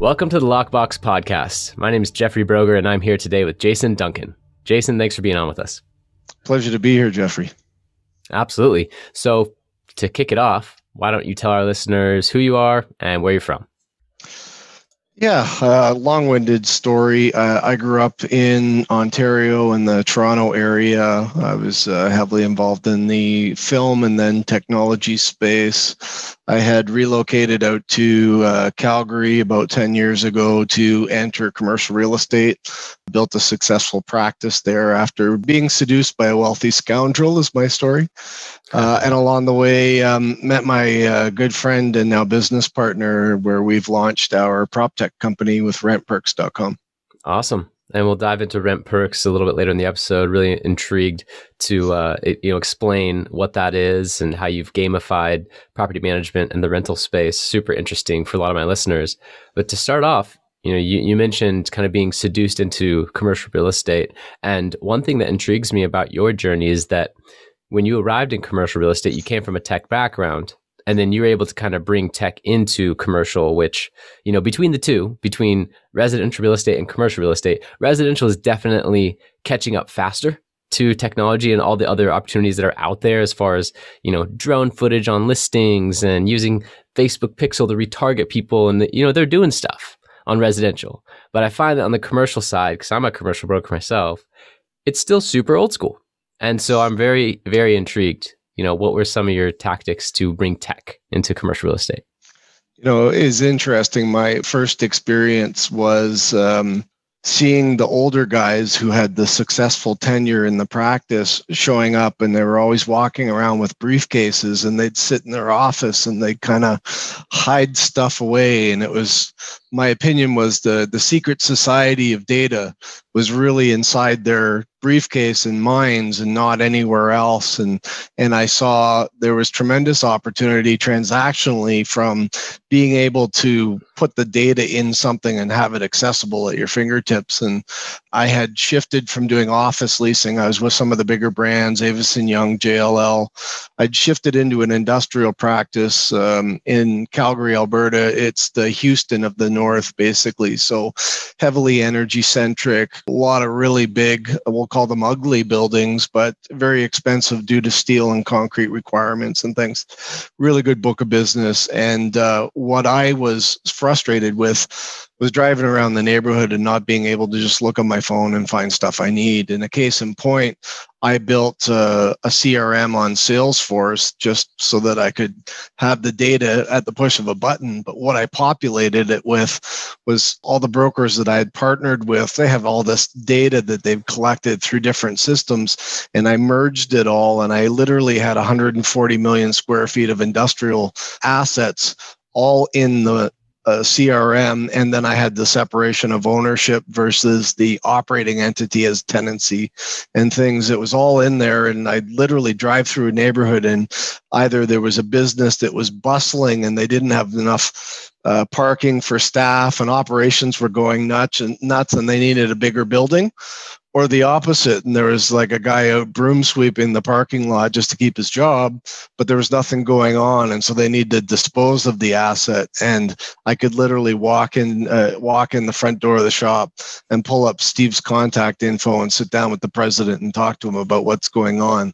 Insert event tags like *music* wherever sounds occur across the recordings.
Welcome to the Lockbox Podcast. My name is Jeffrey Broger, and I'm here today with Jason Duncan. Jason, thanks for being on with us. Pleasure to be here, Jeffrey. Absolutely. So, to kick it off, why don't you tell our listeners who you are and where you're from? Yeah, uh, long winded story. Uh, I grew up in Ontario in the Toronto area. I was uh, heavily involved in the film and then technology space. I had relocated out to uh, Calgary about 10 years ago to enter commercial real estate. Built a successful practice there after being seduced by a wealthy scoundrel, is my story. Uh, and along the way, um, met my uh, good friend and now business partner, where we've launched our prop tech company with rentperks.com. Awesome. And we'll dive into rent perks a little bit later in the episode. Really intrigued to uh, it, you know explain what that is and how you've gamified property management and the rental space. Super interesting for a lot of my listeners. But to start off, you know, you, you mentioned kind of being seduced into commercial real estate, and one thing that intrigues me about your journey is that when you arrived in commercial real estate, you came from a tech background and then you're able to kind of bring tech into commercial which you know between the two between residential real estate and commercial real estate residential is definitely catching up faster to technology and all the other opportunities that are out there as far as you know drone footage on listings and using facebook pixel to retarget people and you know they're doing stuff on residential but i find that on the commercial side because i'm a commercial broker myself it's still super old school and so I'm very, very intrigued. You know, what were some of your tactics to bring tech into commercial real estate? You know, is interesting. My first experience was um, seeing the older guys who had the successful tenure in the practice showing up and they were always walking around with briefcases and they'd sit in their office and they'd kind of hide stuff away and it was my opinion was the the secret society of data was really inside their briefcase in mines and not anywhere else. And and I saw there was tremendous opportunity transactionally from being able to put the data in something and have it accessible at your fingertips. And I had shifted from doing office leasing. I was with some of the bigger brands Avison Young JLL I'd shifted into an industrial practice um, in Calgary Alberta. It's the Houston of the north basically. So heavily energy centric a lot of really big we'll call them ugly buildings, but very expensive due to steel and concrete requirements and things. Really good book of business. And uh, what I was frustrated with was driving around the neighborhood and not being able to just look on my phone and find stuff I need. In a case in point, I built uh, a CRM on Salesforce just so that I could have the data at the push of a button. But what I populated it with was all the brokers that I had partnered with. They have all this data that they've collected through different systems, and I merged it all. And I literally had 140 million square feet of industrial assets all in the a CRM, and then I had the separation of ownership versus the operating entity as tenancy and things. It was all in there, and I'd literally drive through a neighborhood, and either there was a business that was bustling and they didn't have enough uh, parking for staff, and operations were going nuts and nuts, and they needed a bigger building, or the opposite and there was like a guy out broom sweeping the parking lot just to keep his job but there was nothing going on and so they need to dispose of the asset. And i could literally walk in uh, walk in the front door of the shop and pull up steve's contact info and sit down with the president and talk to him about what's going on.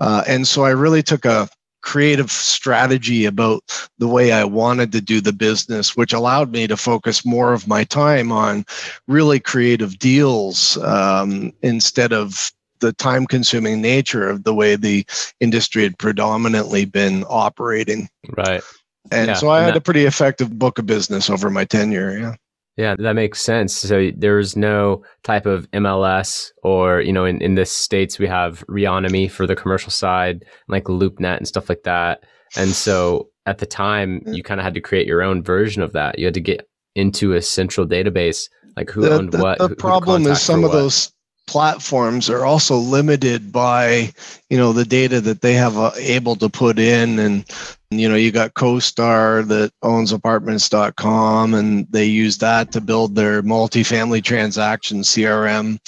Uh, and so i really took a creative strategy about the way I wanted to do the business, which allowed me to focus more of my time on really creative deals um, instead of the time consuming nature of the way the industry had predominantly been operating. Right. And yeah, so I had that- a pretty effective book of business over my tenure. Yeah. Yeah, that makes sense. So there's no type of MLS or, you know, in, in the States we have Reonomy for the commercial side, like LoopNet and stuff like that. And so at the time you kind of had to create your own version of that. You had to get into a central database Like who the, owned the, what? The who, problem is some of those platforms are also limited by you know the data that they have uh, able to put in and you know you got CoStar that owns apartments.com and they use that to build their multifamily transaction crm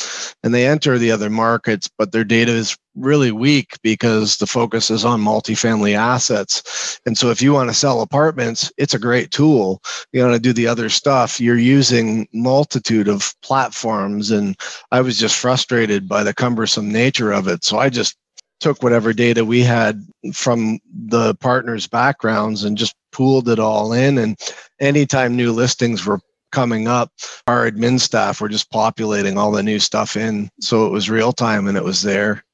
and they enter the other markets but their data is really weak because the focus is on multifamily assets. And so if you want to sell apartments it's a great tool. You want to do the other stuff you're using multitude of platforms and i was just frustrated by the cumbersome nature of it. So i just took whatever data we had from the partners' backgrounds and just pooled it all in. And anytime new listings were coming up, our admin staff were just populating all the new stuff in. So it was real time and it was there.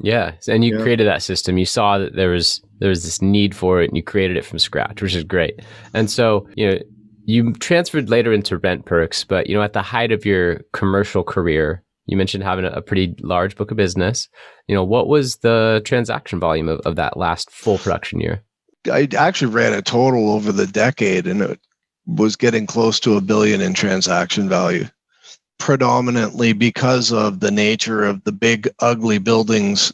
Yeah, and you yeah. created that system. You saw that there was there was this need for it, and you created it from scratch, which is great. And so you know you transferred later into RentPerks, but you know at the height of your commercial career, you mentioned having a, pretty large book of business. You know, what was the transaction volume of, of that last full production year? I actually ran a total over the decade and it was getting close to a billion in transaction value, predominantly because of the nature of the big, ugly buildings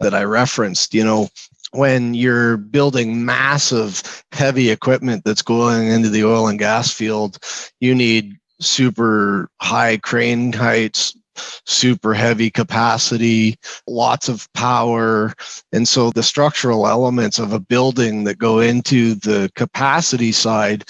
that I referenced. You know, when you're building massive, heavy equipment that's going into the oil and gas field, you need super high crane heights, super heavy capacity, lots of power. And so the structural elements of a building that go into the capacity side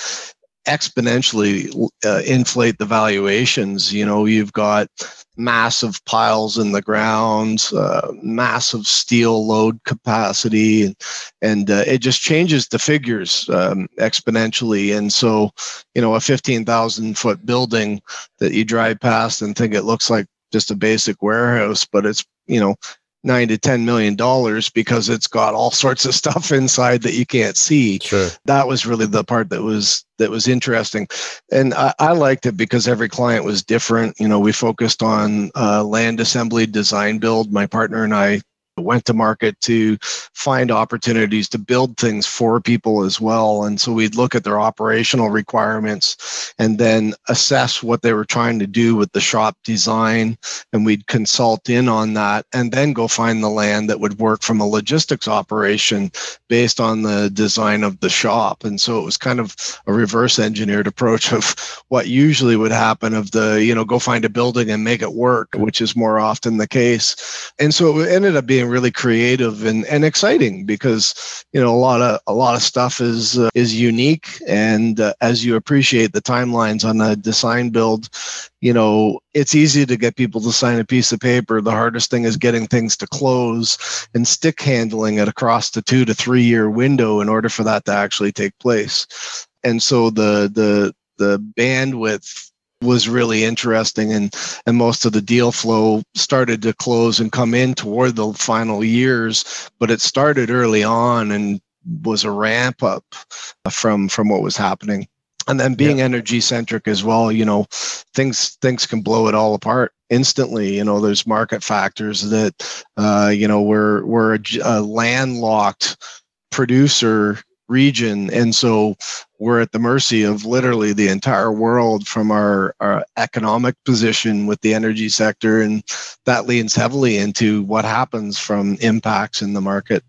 exponentially uh, inflate the valuations. You know, you've got massive piles in the ground, uh, massive steel load capacity, and, and uh, it just changes the figures um, exponentially. And so, you know, a 15,000 foot building that you drive past and think it looks like just a basic warehouse, but it's, you know, nine to ten million dollars because it's got all sorts of *laughs* stuff inside that you can't see. Sure. That was really the part that was that was interesting, and I, I liked it because every client was different. You know, we focused on uh, land assembly, design, build. My partner and I went to market to find opportunities to build things for people as well. And so we'd look at their operational requirements and then assess what they were trying to do with the shop design. And we'd consult in on that and then go find the land that would work from a logistics operation based on the design of the shop. And so it was kind of a reverse engineered approach of what usually would happen of the, you know, go find a building and make it work, which is more often the case. And so it ended up being really creative and, and exciting because you know a lot of a lot of stuff is uh, is unique. And uh, as you appreciate the timelines on a design build you know it's easy to get people to sign a piece of paper. The hardest thing is getting things to close and stick handling it across the 2 to 3 year window in order for that to actually take place. And so the the the bandwidth was really interesting and and most of the deal flow started to close and come in toward the final years but it started early on and was a ramp up from from what was happening and then being yeah. energy centric as well you know things things can blow it all apart instantly you know there's market factors that uh you know we're we're a, a landlocked producer region. And so we're at the mercy of literally the entire world from our, our economic position with the energy sector and that leans heavily into what happens from impacts in the market.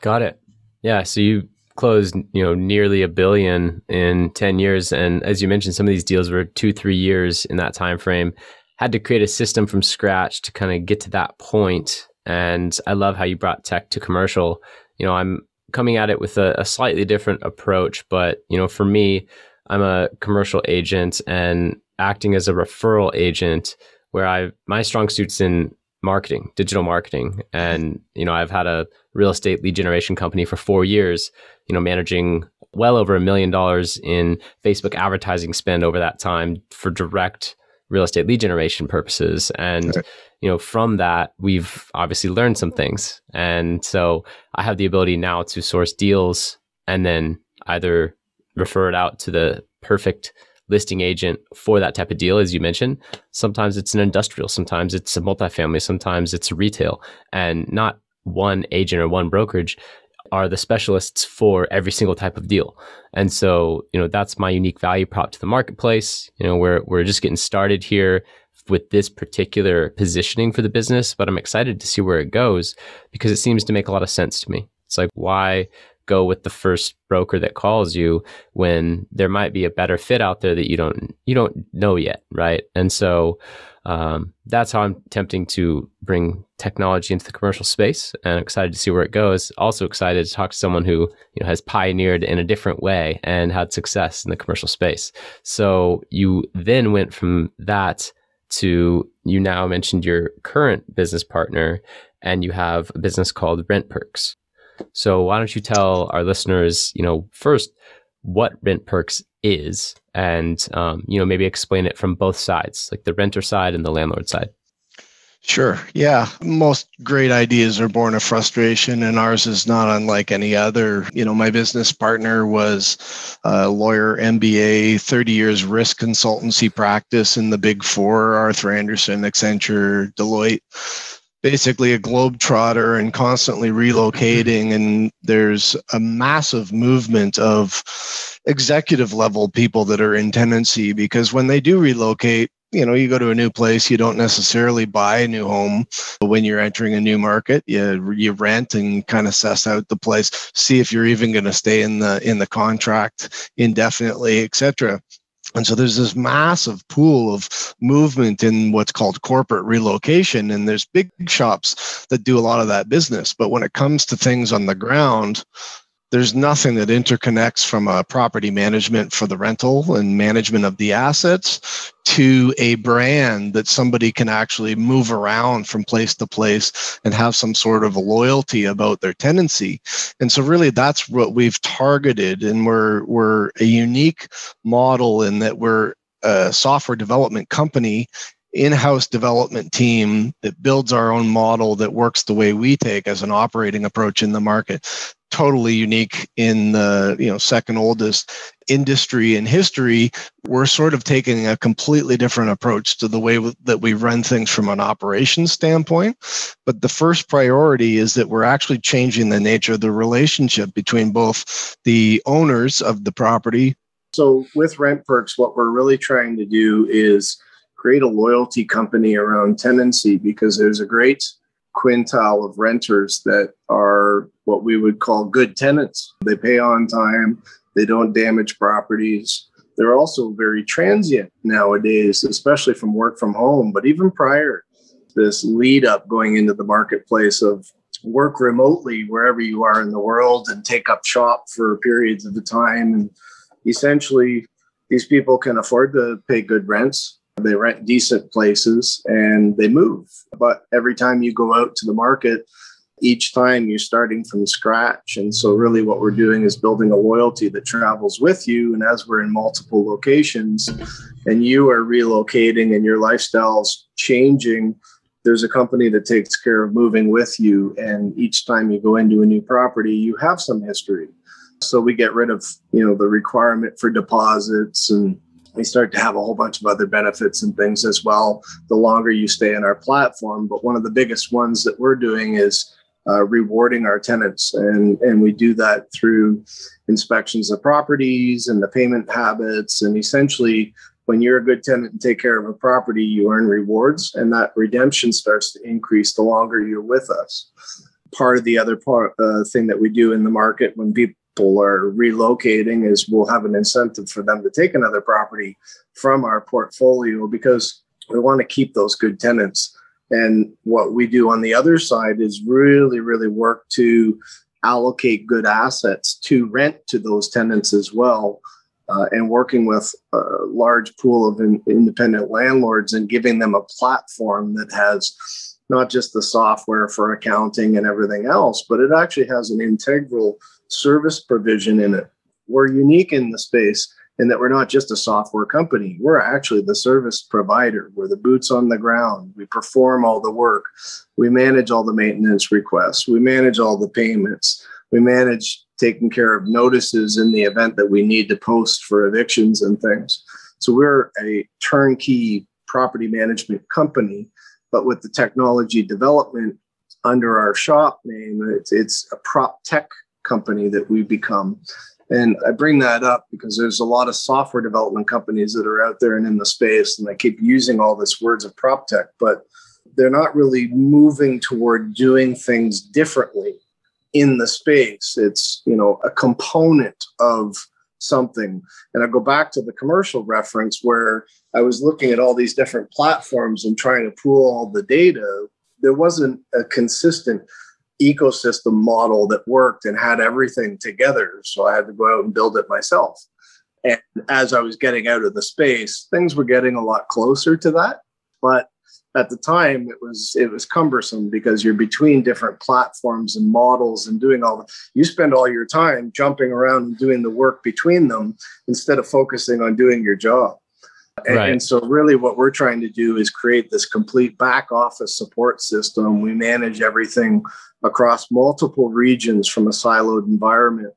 Got it. Yeah so you closed you know nearly a billion in 10 years and as you mentioned some of these deals were two three years in that time frame had to create a system from scratch to kind of get to that point and i love how you brought tech to commercial. You know i'm coming at it with a, a slightly different approach. But, you know, for me, I'm a commercial agent and acting as a referral agent where I my strong suit's in marketing, digital marketing. And, you know, I've had a real estate lead generation company for four years, you know, managing well over a million dollars in Facebook advertising spend over that time for direct real estate lead generation purposes. And right you know, from that, we've obviously learned some things. And so I have the ability now to source deals and then either refer it out to the perfect listing agent for that type of deal, as you mentioned. Sometimes it's an industrial, sometimes it's a multifamily, sometimes it's retail, and not one agent or one brokerage. Are the specialists for every single type of deal. And so, you know, that's my unique value prop to the marketplace. You know, we're we're just getting started here with this particular positioning for the business, but I'm excited to see where it goes because it seems to make a lot of sense to me. It's like why go with the first broker that calls you when there might be a better fit out there that you don't you don't know yet, right? And so um, that's how I'm attempting to bring technology into the commercial space, and excited to see where it goes. Also excited to talk to someone who you know has pioneered in a different way and had success in the commercial space. So you then went from that to you now mentioned your current business partner, and you have a business called Rent Perks. So why don't you tell our listeners, you know, first what Rent Perks is, and um, you know maybe explain it from both sides, like the renter side and the landlord side. Sure. Yeah. Most great ideas are born of frustration, and ours is not unlike any other. You know, my business partner was a lawyer, MBA, 30 years risk consultancy practice in the big four Arthur Andersen, Accenture, Deloitte basically a globetrotter and constantly relocating and there's a massive movement of executive level people that are in tenancy because when they do relocate you know you go to a new place you don't necessarily buy a new home when you're entering a new market you you rent and kind of suss out the place see if you're even going to stay in the in the contract indefinitely etc and so there's this massive pool of movement in what's called corporate relocation. And there's big shops that do a lot of that business. But when it comes to things on the ground, there's nothing that interconnects from a property management for the rental and management of the assets to a brand that somebody can actually move around from place to place and have some sort of loyalty about their tenancy. And so really that's what we've targeted and we're we're a unique model in that we're a software development company in-house development team that builds our own model that works the way we take as an operating approach in the market. Totally unique in the you know second oldest industry in history. We're sort of taking a completely different approach to the way that we run things from an operations standpoint. But the first priority is that we're actually changing the nature of the relationship between both the owners of the property. So with rent perks what we're really trying to do is create a loyalty company around tenancy because there's a great quintile of renters that are what we would call good tenants. They pay on time, they don't damage properties. They're also very transient nowadays, especially from work from home, but even prior this lead up going into the marketplace of work remotely wherever you are in the world and take up shop for periods of the time and essentially these people can afford to pay good rents they rent decent places and they move. But every time you go out to the market, each time you're starting from scratch. And so, really, what we're doing is building a loyalty that travels with you. And as we're in multiple locations and you are relocating and your lifestyle's changing, there's a company that takes care of moving with you. And each time you go into a new property, you have some history. So we get rid of, you know, the requirement for deposits and we start to have a whole bunch of other benefits and things as well the longer you stay in our platform. But one of the biggest ones that we're doing is uh, rewarding our tenants. And and we do that through inspections of properties and the payment habits. And essentially when you're a good tenant and take care of a property you earn rewards and that redemption starts to increase the longer you're with us. Part of the other part uh, thing that we do in the market when people people are relocating is we'll have an incentive for them to take another property from our portfolio because we want to keep those good tenants. And what we do on the other side is really, really work to allocate good assets to rent to those tenants as well. Uh, and working with a large pool of in, independent landlords and giving them a platform that has not just the software for accounting and everything else, but it actually has an integral service provision in it. We're unique in the space in that we're not just a software company. We're actually the service provider. We're the boots on the ground. We perform all the work. We manage all the maintenance requests. We manage all the payments. We manage taking care of notices in the event that we need to post for evictions and things. So we're a turnkey property management company, but with the technology development under our shop name, it's, it's a prop tech company that we become. And I bring that up because there's a lot of software development companies that are out there and in the space, and I keep using all this words of prop tech, but they're not really moving toward doing things differently in the space. It's you know a component of something. And I go back to the commercial reference where I was looking at all these different platforms and trying to pool all the data. There wasn't a consistent ecosystem model that worked and had everything together. So I had to go out and build it myself. And as I was getting out of the space, things were getting a lot closer to that. But at the time it was it was cumbersome because you're between different platforms and models and doing all the you spend all your time jumping around and doing the work between them instead of focusing on doing your job and, right. and, so, really, what we're trying to do is create this complete back office support system. We manage everything across multiple regions from a siloed environment.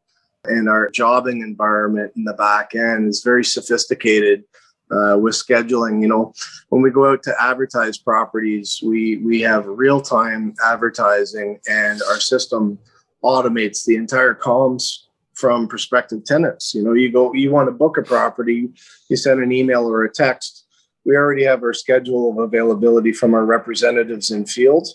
And our jobbing environment in the back end is very sophisticated uh, with scheduling. You know, when we go out to advertise properties, we we have real time advertising, and our system automates the entire comms from prospective tenants. You know, you go, you want to book a property, you send an email or a text. We already have our schedule of availability from our representatives in field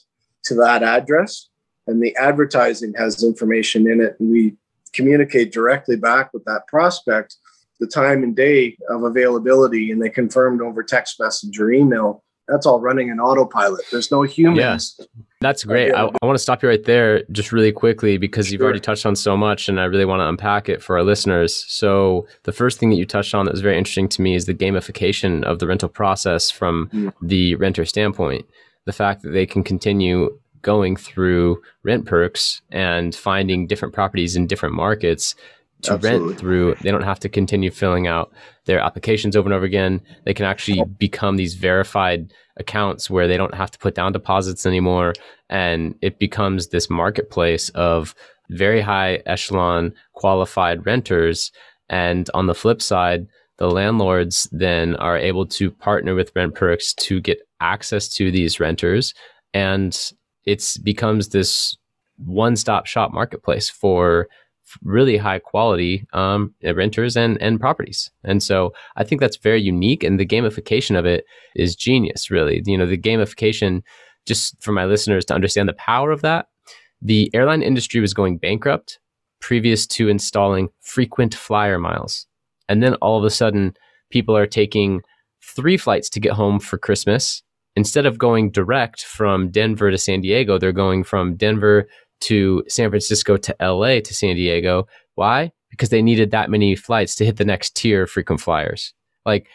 to that address, and the advertising has information in it, and we communicate directly back with that prospect the time and day of availability, and they confirmed over text message or email that's all running in autopilot. There's no humans. Yeah, that's great. I, I want to stop you right there just really quickly because you've already touched on so much and I really want to unpack it for our listeners. So, the first thing that you touched on that was very interesting to me is the gamification of the rental process from mm. the renter standpoint. The fact that they can continue going through rent perks and finding different properties in different markets to Absolutely. rent through. They don't have to continue filling out their applications over and over again. They can actually become these verified accounts where they don't have to put down deposits anymore. And it becomes this marketplace of very high echelon qualified renters. And on the flip side, the landlords then are able to partner with Rent Perks to get access to these renters. And it becomes this one stop shop marketplace for really high quality um, renters and and properties. And so I think that's very unique, and the gamification of it is genius. Really, you know, the gamification. Just for my listeners to understand the power of that, the airline industry was going bankrupt previous to installing frequent flyer miles, and then all of a sudden, people are taking three flights to get home for Christmas instead of going direct from Denver to San Diego, they're going from Denver to San Francisco to LA to San Diego. Why? Because they needed that many flights to hit the next tier of frequent flyers. Like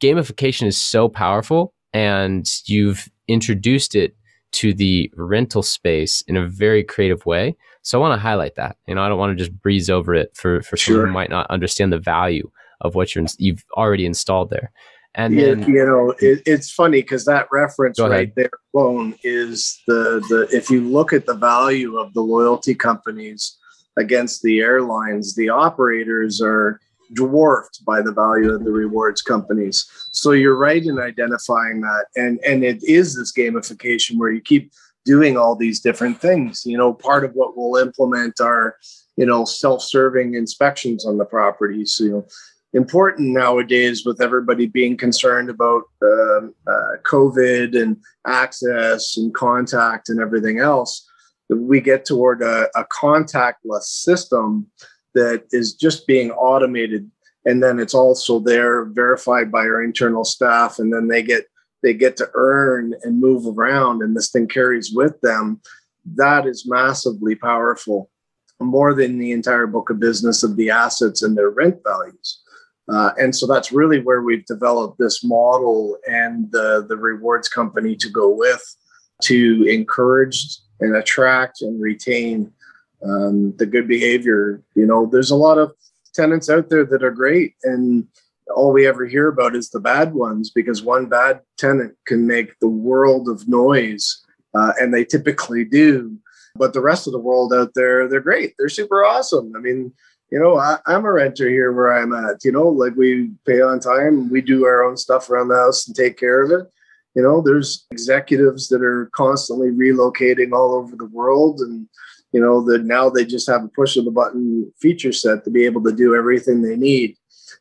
gamification is so powerful and you've introduced it to the rental space in a very creative way. So I want to highlight that. You know, I don't want to just breeze over it for, for sure. someone who might not understand the value of what you're, you've already installed there. And then, you know, hmm. it, it's funny because that reference right there alone is the the if you look at the value of the loyalty companies against the airlines, the operators are dwarfed by the value of the rewards companies. So you're right in identifying that. And and it is this gamification where you keep doing all these different things. You know, part of what we'll implement are, you know, self-serving inspections on the properties. You know, important nowadays with everybody being concerned about uh, uh, COVID and access and contact and everything else. We get toward a, a contactless system that is just being automated, and then it's also there verified by our internal staff, and then they get they get to earn and move around, and this thing carries with them. That is massively powerful, more than the entire book of business of the assets and their rent values. Uh, and so that's really where we've developed this model and the, the rewards company to go with to encourage and attract and retain um, the good behavior. You know, there's a lot of tenants out there that are great, and all we ever hear about is the bad ones because one bad tenant can make the world of noise, uh, and they typically do. But the rest of the world out there, they're great. They're super awesome. I mean, you know, I, am a renter here where I'm at. You know, like we pay on time, we do our own stuff around the house and take care of it. You know, there's executives that are constantly relocating all over the world, and you know that now they just have a push of the button feature set to be able to do everything they need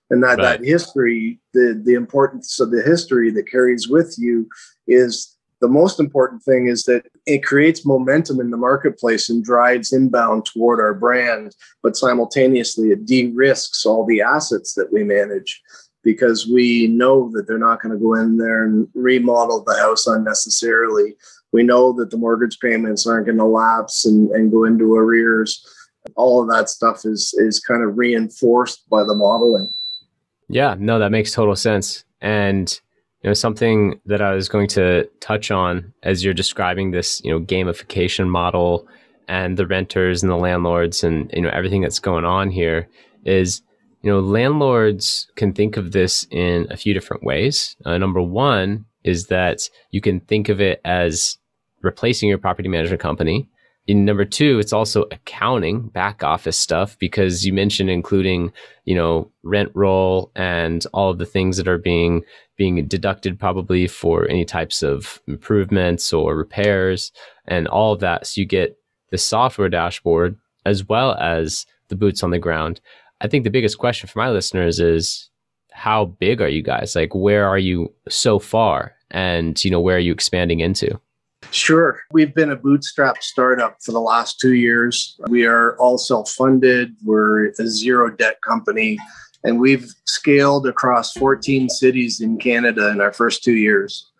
and that right. that history the the importance of the history that carries with you is the most important thing is that it creates momentum in the marketplace and drives inbound toward our brand but simultaneously it de-risks all the assets that we manage because we know that they're not going to go in there and remodel the house unnecessarily we know that the mortgage payments aren't going to lapse and, and go into arrears. All of that stuff is is kind of reinforced by the modeling. Yeah, no, that makes total sense. And you know, something that I was going to touch on as you're describing this, you know, gamification model and the renters and the landlords and you know everything that's going on here is you know landlords can think of this in a few different ways. Uh, number one is that you can think of it as replacing your property management company. In number two, it's also accounting, back office stuff, because you mentioned including, you know, rent roll and all of the things that are being being deducted probably for any types of improvements or repairs and all of that. So you get the software dashboard as well as the boots on the ground. I think the biggest question for my listeners is how big are you guys? Like where are you so far? And you know, where are you expanding into? Sure. We've been a bootstrap startup for the last two years. We are all self funded, we're a zero debt company, and we've scaled across 14 cities in Canada in our first two years.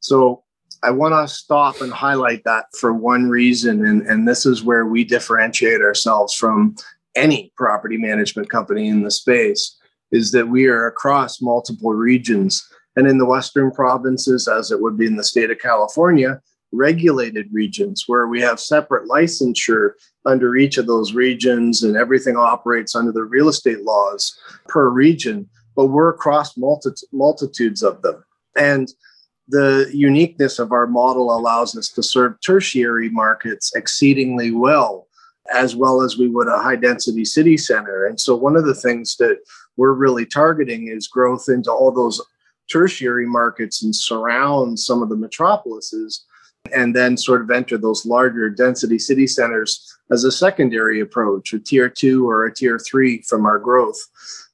So I want to stop and highlight that for one reason, and, and this is where we differentiate ourselves from any property management company in the space, is that we are across multiple regions. And in the Western provinces, as it would be in the state of California, regulated regions where we have separate licensure under each of those regions and everything operates under the real estate laws per region, but we're across multi- multitudes of them. And the uniqueness of our model allows us to serve tertiary markets exceedingly well, as well as we would a high density city center. And so, one of the things that we're really targeting is growth into all those tertiary markets and surround some of the metropolises and then sort of enter those larger density city centers as a secondary approach, a tier two or a tier three from our growth.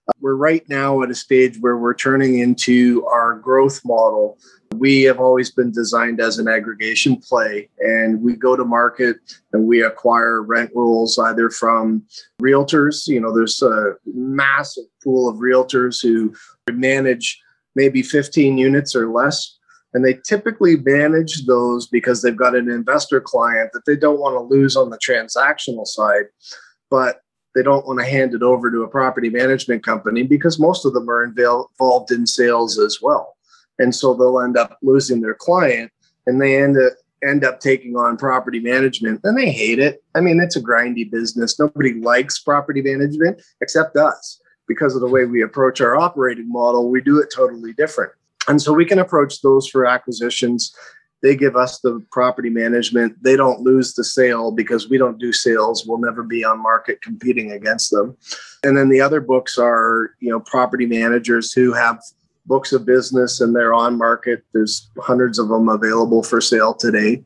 Uh, we're right now at a stage where we're turning into our growth model. We have always been designed as an aggregation play, and we go to market and we acquire rent rolls either from realtors. You know, there's a massive pool of realtors who manage maybe 15 units or less and they typically manage those because they've got an investor client that they don't want to lose on the transactional side, but they don't want to hand it over to a property management company because most of them are involved in sales as well. And so they'll end up losing their client and they end up end up taking on property management and they hate it. I mean, it's a grindy business. Nobody likes property management except us because of the way we approach our operating model. We do it totally different. And so we can approach those for acquisitions. They give us the property management. They don't lose the sale because we don't do sales. We'll never be on market competing against them. And then the other books are, you know, property managers who have books of business and they're on market. There's hundreds of them available for sale today.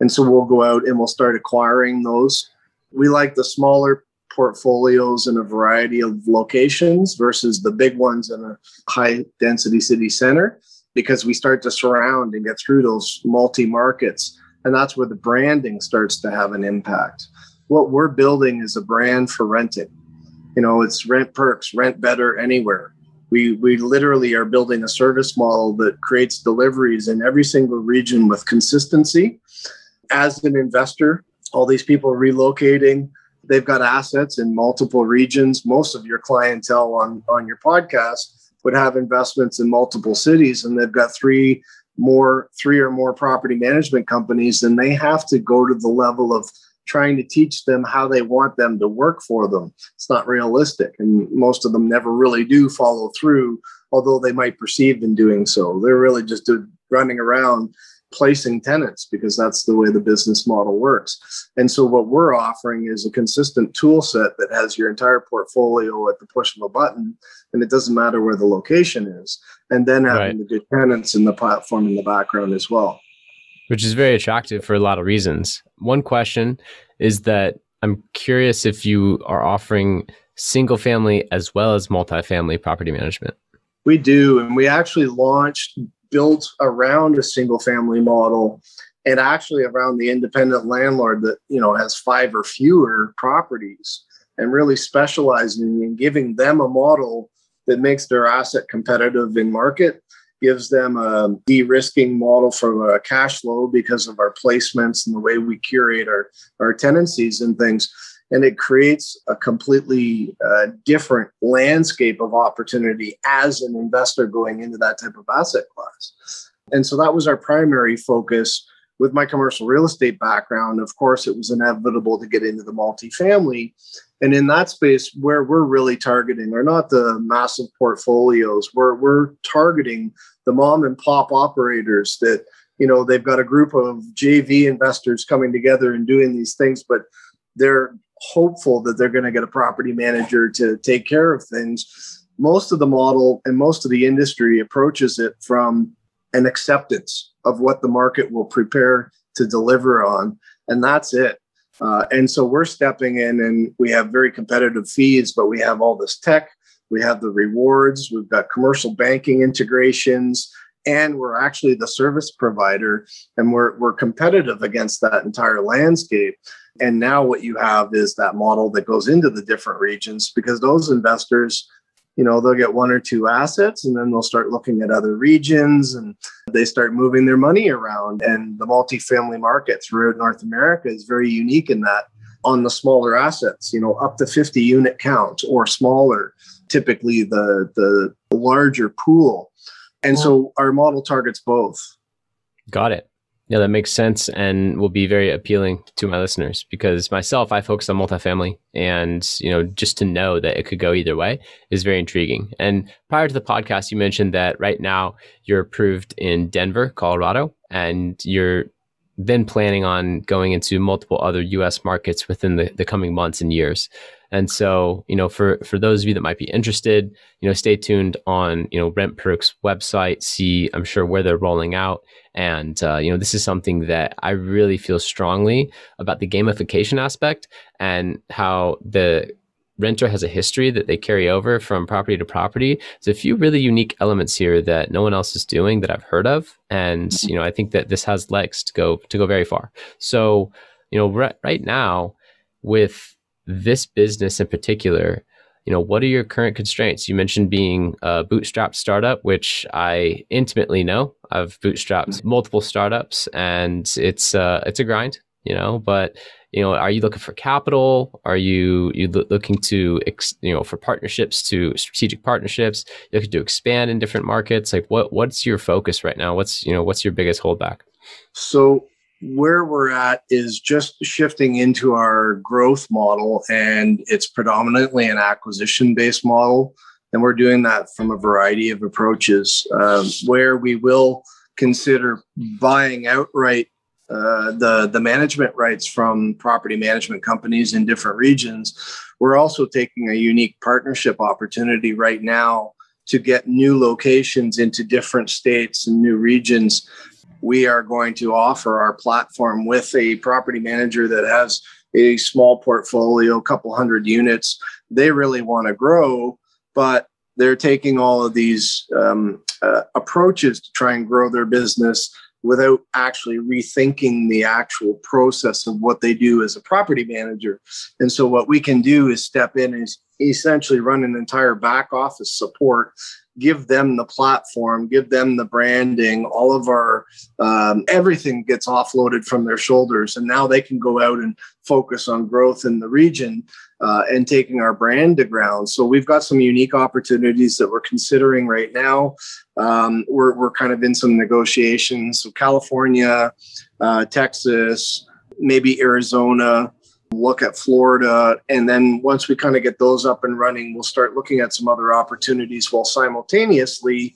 And so we'll go out and we'll start acquiring those. We like the smaller portfolios in a variety of locations versus the big ones in a high density city center because we start to surround and get through those multi markets. And that's where the branding starts to have an impact. What we're building is a brand for renting. You know, it's rent perks, rent better anywhere. We, we literally are building a service model that creates deliveries in every single region with consistency. As an investor, all these people relocating, they've got assets in multiple regions. Most of your clientele on, on your podcast would have investments in multiple cities and they've got three more three or more property management companies and they have to go to the level of trying to teach them how they want them to work for them it's not realistic and most of them never really do follow through although they might perceive in doing so they're really just running around placing tenants because that's the way the business model works. And so what we're offering is a consistent tool set that has your entire portfolio at the push of a button and it doesn't matter where the location is. And then having right. the good tenants in the platform in the background as well. which is very attractive for a lot of reasons. One question is that I'm curious if you are offering single family as well as multifamily property management. We do. And we actually launched built around a single family model and actually around the independent landlord that you know has five or fewer properties and really specializing in giving them a model that makes their asset competitive in market gives them a de-risking model for a cash flow because of our placements and the way we curate our, our tenancies and things and it creates a completely uh, different landscape of opportunity as an investor going into that type of asset class. And so that was our primary focus. With my commercial real estate background of course it was inevitable to get into the multifamily. And in that space where we're really targeting are not the massive portfolios. Where we're targeting the mom and pop operators that you know they've got a group of jv investors coming together and doing these things but they're hopeful that they're going to get a property manager to take care of things. Most of the model and most of the industry approaches it from an acceptance of what the market will prepare to deliver on and that's it. Uh, and so we're stepping in and we have very competitive fees, but we have all this tech, we have the rewards, we've got commercial banking integrations, and we're actually the service provider and we're, we're competitive against that entire landscape. And now what you have is that model that goes into the different regions because those investors you know they'll get one or two assets and then they'll start looking at other regions and they start moving their money around and the multifamily market throughout north america is very unique in that on the smaller assets you know up to 50 unit count or smaller typically the the larger pool and so our model targets both got it yeah, that makes sense and will be very appealing to my listeners because myself, I focus on multifamily and, you know, just to know that it could go either way is very intriguing. And prior to the podcast, you mentioned that right now you're approved in Denver, Colorado, and you're then planning on going into multiple other US markets within the, the coming months and years. And so, you know, for for those of you that might be interested, you know, stay tuned on you know RentPerk's website. See, I'm sure where they're rolling out, and uh, you know, this is something that I really feel strongly about the gamification aspect and how the renter has a history that they carry over from property to property. There's a few really unique elements here that no one else is doing that I've heard of, and mm-hmm. you know, I think that this has legs to go to go very far. So, you know, right, right now with this business in particular, you know, what are your current constraints? You mentioned being a bootstrap startup, which I intimately know. I've bootstrapped mm-hmm. multiple startups, and it's uh, it's a grind, you know. But you know, are you looking for capital? Are you you looking to ex, you know for partnerships to strategic partnerships? You looking to expand in different markets? Like, what what's your focus right now? What's you know what's your biggest holdback? So where we're at is just shifting into our growth model, and it's predominantly an acquisition based model. And we're doing that from a variety of approaches um, where we will consider buying outright uh, the, the management rights from property management companies in different regions. We're also taking a unique partnership opportunity right now to get new locations into different states and new regions we are going to offer our platform with a property manager that has a small portfolio, a couple hundred units. They really want to grow, but they're taking all of these um, uh, approaches to try and grow their business without actually rethinking the actual process of what they do as a property manager. And so, what we can do is step in and essentially run an entire back office support give them the platform, give them the branding, all of our um, everything gets offloaded from their shoulders, and now they can go out and focus on growth in the region uh, and taking our brand to ground. So we've got some unique opportunities that we're considering right now. Um, we're we're kind of in some negotiations. So California, uh, Texas, maybe Arizona look at Florida. And then once we kind of get those up and running, we'll start looking at some other opportunities while simultaneously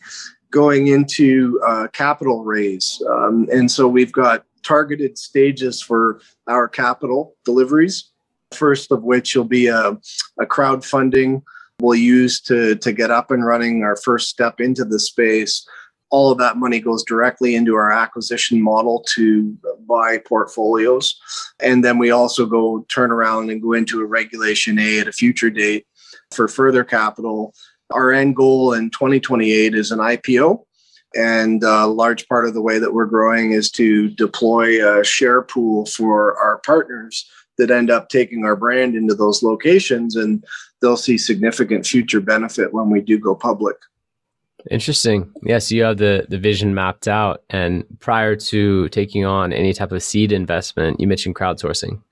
going into uh, capital raise. Um, and so we've got targeted stages for our capital deliveries. First of which will be a, a crowdfunding we'll use to, to get up and running our first step into the space all of that money goes directly into our acquisition model to buy portfolios. And then we also go turn around and go into a regulation A at a future date for further capital. Our end goal in 2028 is an IPO. And a large part of the way that we're growing is to deploy a share pool for our partners that end up taking our brand into those locations. And they'll see significant future benefit when we do go public. Interesting. Yes, you have the the vision mapped out. And prior to taking on any type of seed investment, you mentioned crowdsourcing,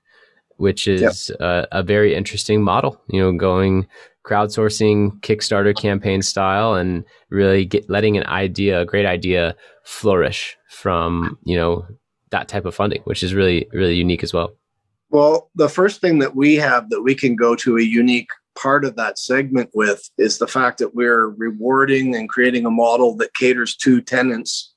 which is yep. a, a, very interesting model. You know, going crowdsourcing Kickstarter campaign style, and really get letting an idea, a great idea, flourish from you know that type of funding, which is really really unique as well. Well, the first thing that we have that we can go to a unique part of that segment with is the fact that we're rewarding and creating a model that caters to tenants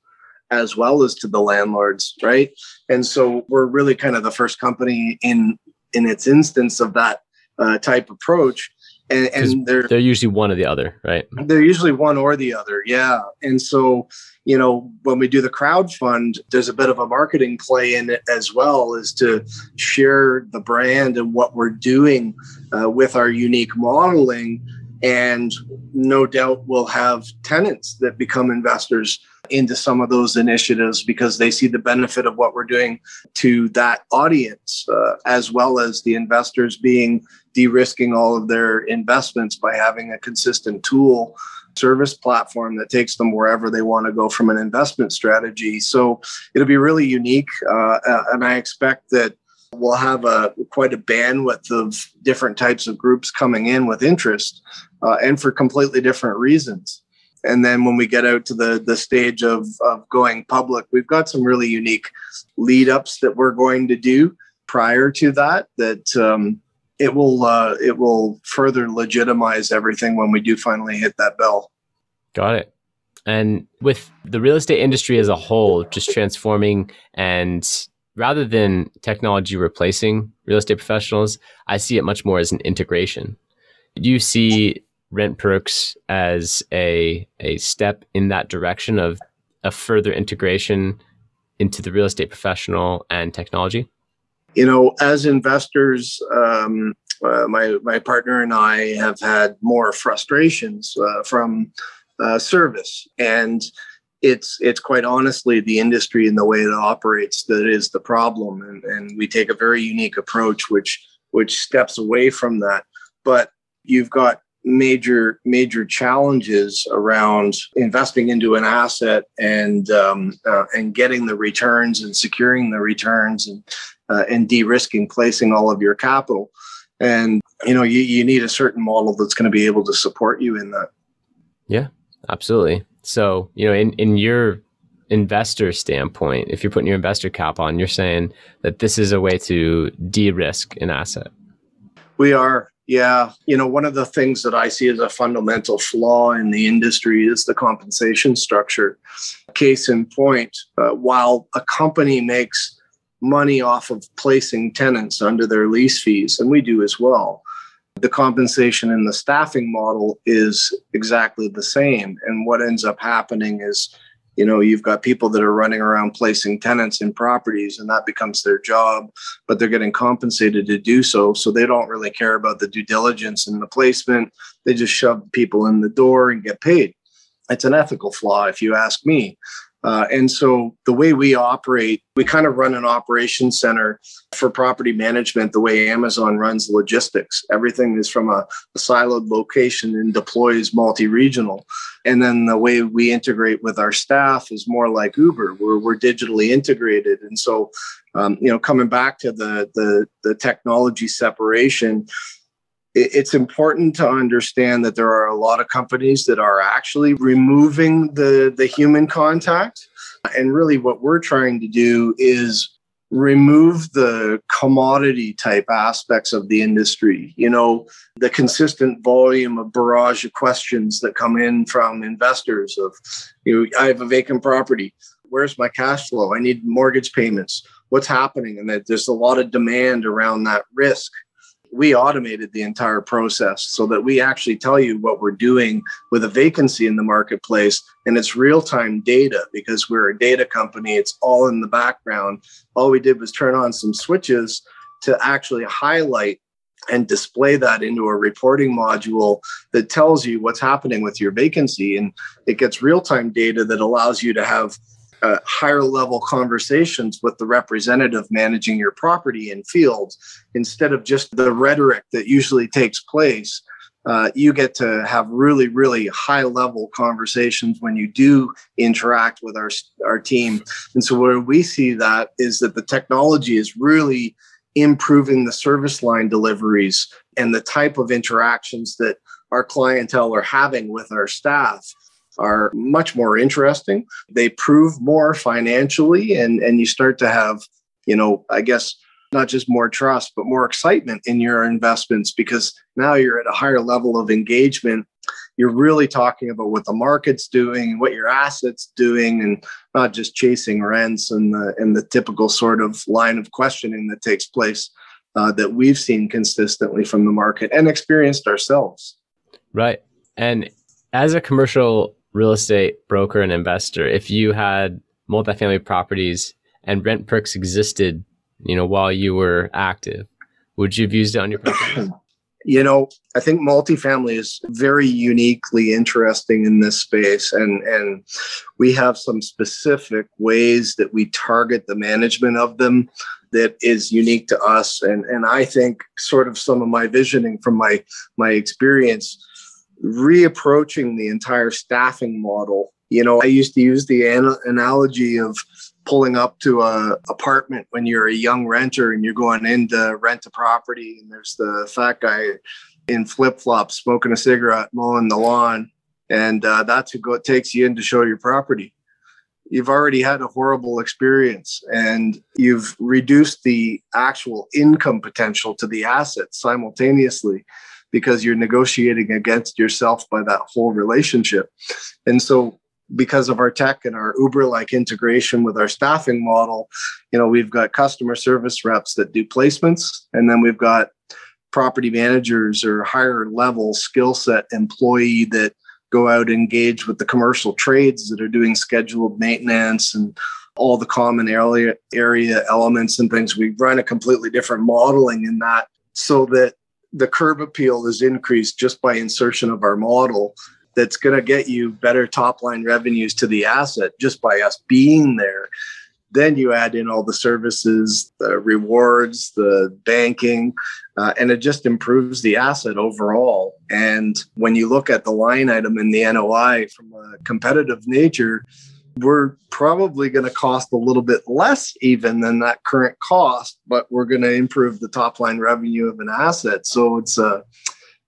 as well as to the landlords right? And so we're really kind of the first company in in its instance of that uh, type approach and, and they're they're usually one or the other, right? They're usually one or the other, yeah. And so, you know, when we do the crowd fund, there's a bit of a marketing play in it as well, is to share the brand and what we're doing uh, with our unique modeling, and no doubt we'll have tenants that become investors into some of those initiatives because they see the benefit of what we're doing to that audience, uh, as well as the investors being de-risking all of their investments by having a consistent tool service platform that takes them wherever they want to go from an investment strategy. So it'll be really unique, uh, uh, and I expect that we'll have a quite a bandwidth of different types of groups coming in with interest, uh, and for completely different reasons. And then when we get out to the the stage of of going public, we've got some really unique lead ups that we're going to do prior to that that um, it will uh, it will further legitimize everything when we do finally hit that bell. Got it. And with the real estate industry as a whole, just transforming and rather than technology replacing real estate professionals, I see it much more as an integration. Do you see Rent Perks as a a step in that direction of a further integration into the real estate professional and technology? you know, as investors, um, uh, my my partner and I have had more frustrations uh, from uh, service, and it's it's quite honestly the industry and the way it operates that is the problem, and, and we take a very unique approach, which which steps away from that. But you've got major major challenges around investing into an asset and um, uh, and getting the returns and securing the returns and uh, and de-risking placing all of your capital. And you know you, you need a certain model that's going to be able to support you in that. Yeah absolutely. So you know in in your investor standpoint if you're putting your investor cap on you're saying that this is a way to de-risk an asset. We are yeah you know one of the things that i see as a fundamental flaw in the industry is the compensation structure case in point uh, while a company makes money off of placing tenants under their lease fees, and we do as well. The compensation in the staffing model is exactly the same. And what ends up happening is, you know, you've got people that are running around placing tenants in properties, and that becomes their job, but they're getting compensated to do so. So they don't really care about the due diligence and the placement. They just shove people in the door and get paid. It's an ethical flaw, if you ask me. Uh, and so the way we operate, we kind of run an operation center for property management the way Amazon runs logistics. Everything is from a, a siloed location and deploys multi regional. And then the way we integrate with our staff is more like Uber, where we're digitally integrated. And so, um, you know, coming back to the, the, the technology separation, it's important to understand that there are a lot of companies that are actually removing the, the human contact. And really, what we're trying to do is remove the commodity type aspects of the industry. You know, the consistent volume of barrage of questions that come in from investors of, you know, I have a vacant property. Where's my cash flow? I need mortgage payments. What's happening? And that there's a lot of demand around that risk we automated the entire process so that we actually tell you what we're doing with a vacancy in the marketplace. And it's real-time data because we're a data company. It's all in the background. All we did was turn on some switches to actually highlight and display that into a reporting module that tells you what's happening with your vacancy. And it gets real-time data that allows you to have uh, higher level conversations with the representative managing your property in fields instead of just the rhetoric that usually takes place. Uh, you get to have really, really high level conversations when you do interact with our, our team. And so, where we see that is that the technology is really improving the service line deliveries and the type of interactions that our clientele are having with our staff are much more interesting. They prove more financially, and, and you start to have, you know, I guess not just more trust, but more excitement in your investments because now you're at a higher level of engagement. You're really talking about what the market's doing, what your assets doing, and not just chasing rents and the and the typical sort of line of questioning that takes place uh, that we've seen consistently from the market and experienced ourselves. Right. And as a commercial real estate broker and investor, if you had multifamily properties and rent perks existed, you know, while you were active, would you have used it on your property? *clears throat* You know, I think multifamily is very uniquely interesting in this space, and and we have some specific ways that we target the management of them that is unique to us, and and I think sort of some of my visioning from my my experience reapproaching the entire staffing model. You know, I used to use the an- analogy of pulling up to a apartment when you're a young renter and you're going in to rent a property and there's the fat guy in flip-flops smoking a cigarette mowing the lawn and uh, that's who go, takes you in to show your property you've already had a horrible experience and you've reduced the actual income potential to the asset simultaneously because you're negotiating against yourself by that whole relationship. And so because of our tech and our Uber like integration with our staffing model, you know, we've got customer service reps that do placements, and then we've got property managers or higher level skill set employee that go out and engage with the commercial trades that are doing scheduled maintenance and all the common area area elements and things. We run a completely different modeling in that so that the curb appeal is increased just by insertion of our model that's going to get you better top line revenues to the asset just by us being there. Then you add in all the services the rewards the banking uh, and it just improves the asset overall. And when you look at the line item in the noi from a competitive nature we're probably going to cost a little bit less even than that current cost, but we're going to improve the top line revenue of an asset. So it's a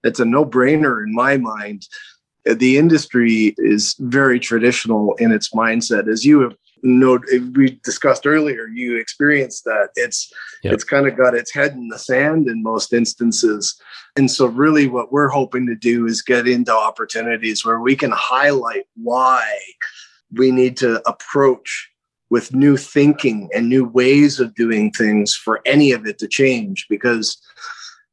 it's a no brainer in my mind. The industry is very traditional in its mindset, as you have know we discussed earlier. You experienced that it's yep. it's kind of got its head in the sand in most instances. And so, really, what we're hoping to do is get into opportunities where we can highlight why we need to approach with new thinking and new ways of doing things for any of it to change because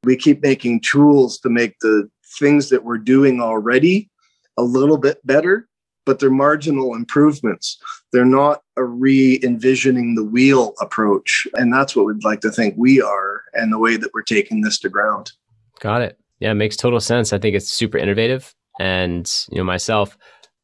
we keep making tools to make the things that we're doing already a little bit better but they're marginal improvements. They're not a re-envisioning the wheel approach and that's what we'd like to think we are and the way that we're taking this to ground. Got it. Yeah it makes total sense. I think it's super innovative and you know myself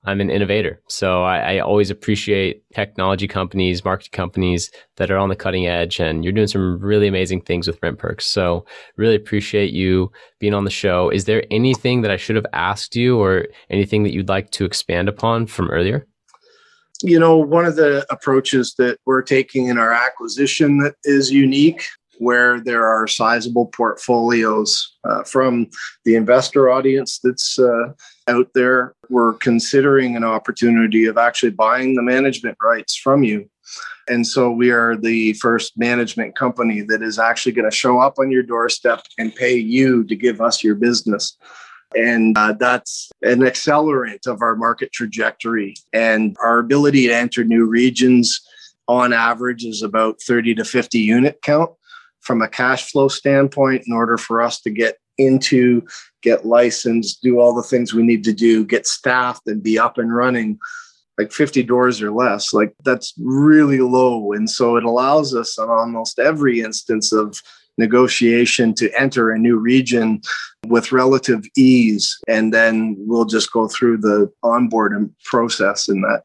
I'm an innovator. So I, I, always appreciate technology companies, market companies that are on the cutting edge, and you're doing some really amazing things with Rent Perks. So really appreciate you being on the show. Is there anything that I should have asked you or anything that you'd like to expand upon from earlier? You know, one of the approaches that we're taking in our acquisition that is unique where there are sizable portfolios uh, from the investor audience that's uh, out there. We're considering an opportunity of actually buying the management rights from you. And so we are the first management company that is actually going to show up on your doorstep and pay you to give us your business. And uh, that's an accelerant of our market trajectory and our ability to enter new regions on average is about 30 to 50 unit count from a cash flow standpoint, in order for us to get into, get licensed, do all the things we need to do, get staffed, and be up and running, like 50 doors or less. Like that's really low. And so it allows us on almost every instance of negotiation to enter a new region with relative ease. And then we'll just go through the onboarding process in that.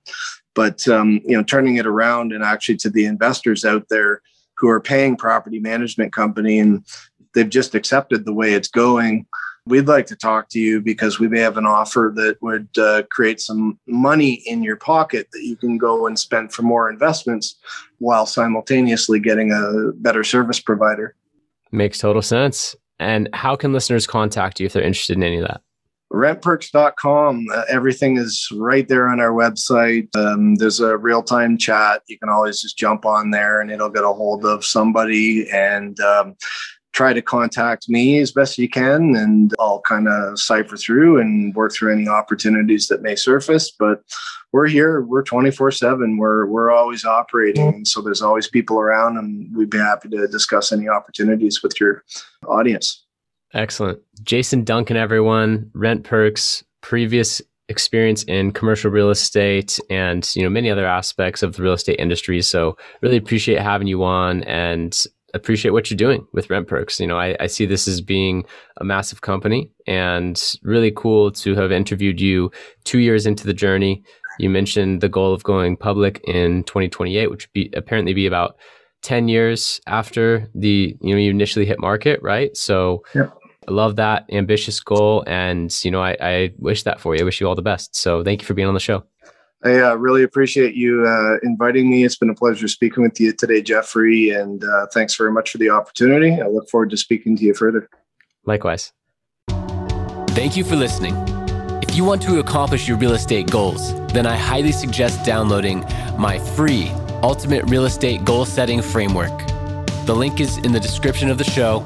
But, um, you know, turning it around and actually to the investors out there who are paying property management company and they've just accepted the way it's going we'd like to talk to you because we may have an offer that would uh, create some money in your pocket that you can go and spend for more investments while simultaneously getting a better service provider. Makes total sense. And how can listeners contact you if they're interested in any of that? rentperks.com uh, everything is right there on our website um, there's a real-time chat you can always just jump on there and it'll get a hold of somebody and um, try to contact me as best you can and I'll kind of cipher through and work through any opportunities that may surface. But we're here, we're 24 seven. We're, we're always operating. And so there's always people around and we'd be happy to discuss any opportunities with your audience. Excellent. Jason Duncan, everyone, Rent Perks, previous experience in commercial real estate and you know many other aspects of the real estate industry so really appreciate having you on and appreciate what you're doing with Rent Perks. You know, I, I, see this as being a massive company and really cool to have interviewed you two years into the journey. You mentioned the goal of going public in 2028, which would be apparently be about 10 years after the, you know, you initially hit market, right? So yep. I love that ambitious goal. And, you know, I, I wish that for you. I wish you all the best. So thank you for being on the show. I uh, really appreciate you uh, inviting me. It's been a pleasure speaking with you today, Jeffrey, and uh, thanks very much for the opportunity. I look forward to speaking to you further. Likewise. Thank you for listening. If you want to accomplish your real estate goals, then I highly suggest downloading my free Ultimate Real Estate Goal Setting Framework. The link is in the description of the show,